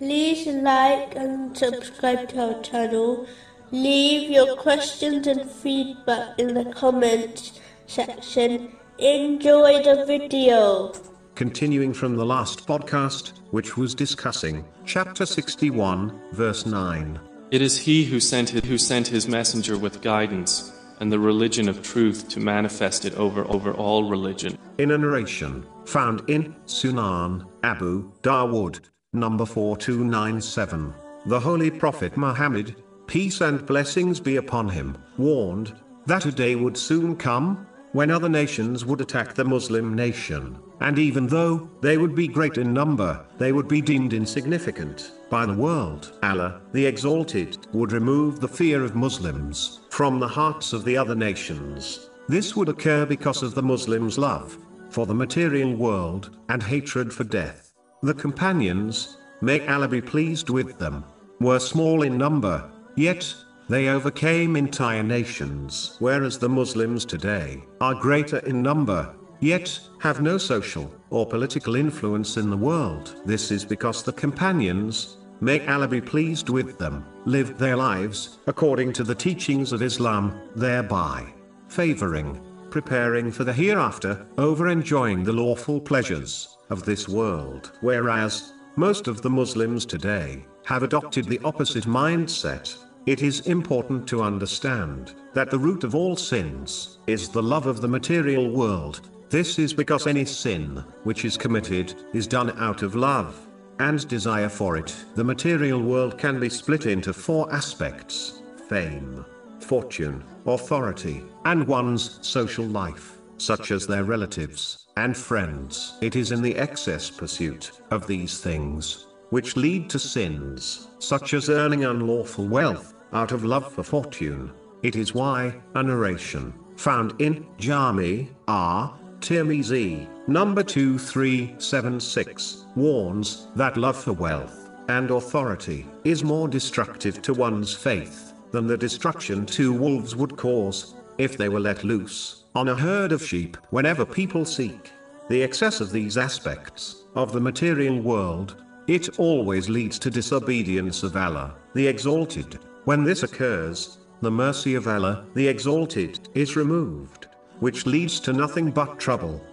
like and subscribe to our channel. Leave your questions and feedback in the comments section. Enjoy the video. Continuing from the last podcast, which was discussing chapter 61, verse 9. It is he who sent his, who sent his messenger with guidance and the religion of truth to manifest it over over all religion. In a narration found in Sunan Abu Dawood, number 4297, the Holy Prophet Muhammad, peace and blessings be upon him, warned that a day would soon come when other nations would attack the Muslim nation, and even though they would be great in number, they would be deemed insignificant by the world. Allah, the Exalted, would remove the fear of Muslims from the hearts of the other nations. This would occur because of the Muslims' love for the material world and hatred for death. The companions, may Allah be pleased with them, were small in number, yet they overcame entire nations. Whereas the Muslims today are greater in number, yet have no social or political influence in the world. This is because the companions, may Allah be pleased with them, lived their lives according to the teachings of Islam, thereby favoring, preparing for the hereafter, over enjoying the lawful pleasures of this world. Whereas, most of the Muslims today have adopted the opposite mindset it is important to understand that the root of all sins is the love of the material world. This is because any sin which is committed is done out of love and desire for it. The material world can be split into four aspects fame, fortune, authority, and one's social life, such as their relatives and friends. It is in the excess pursuit of these things which lead to sins, such as earning unlawful wealth out of love for fortune. It is why a narration found in Jami R. Tirmizi, number 2376, warns that love for wealth and authority is more destructive to one's faith than the destruction two wolves would cause if they were let loose on a herd of sheep. Whenever people seek the excess of these aspects of the material world, it always leads to disobedience of Allah, the Exalted. When this occurs, the mercy of Allah, the Exalted, is removed, which leads to nothing but trouble.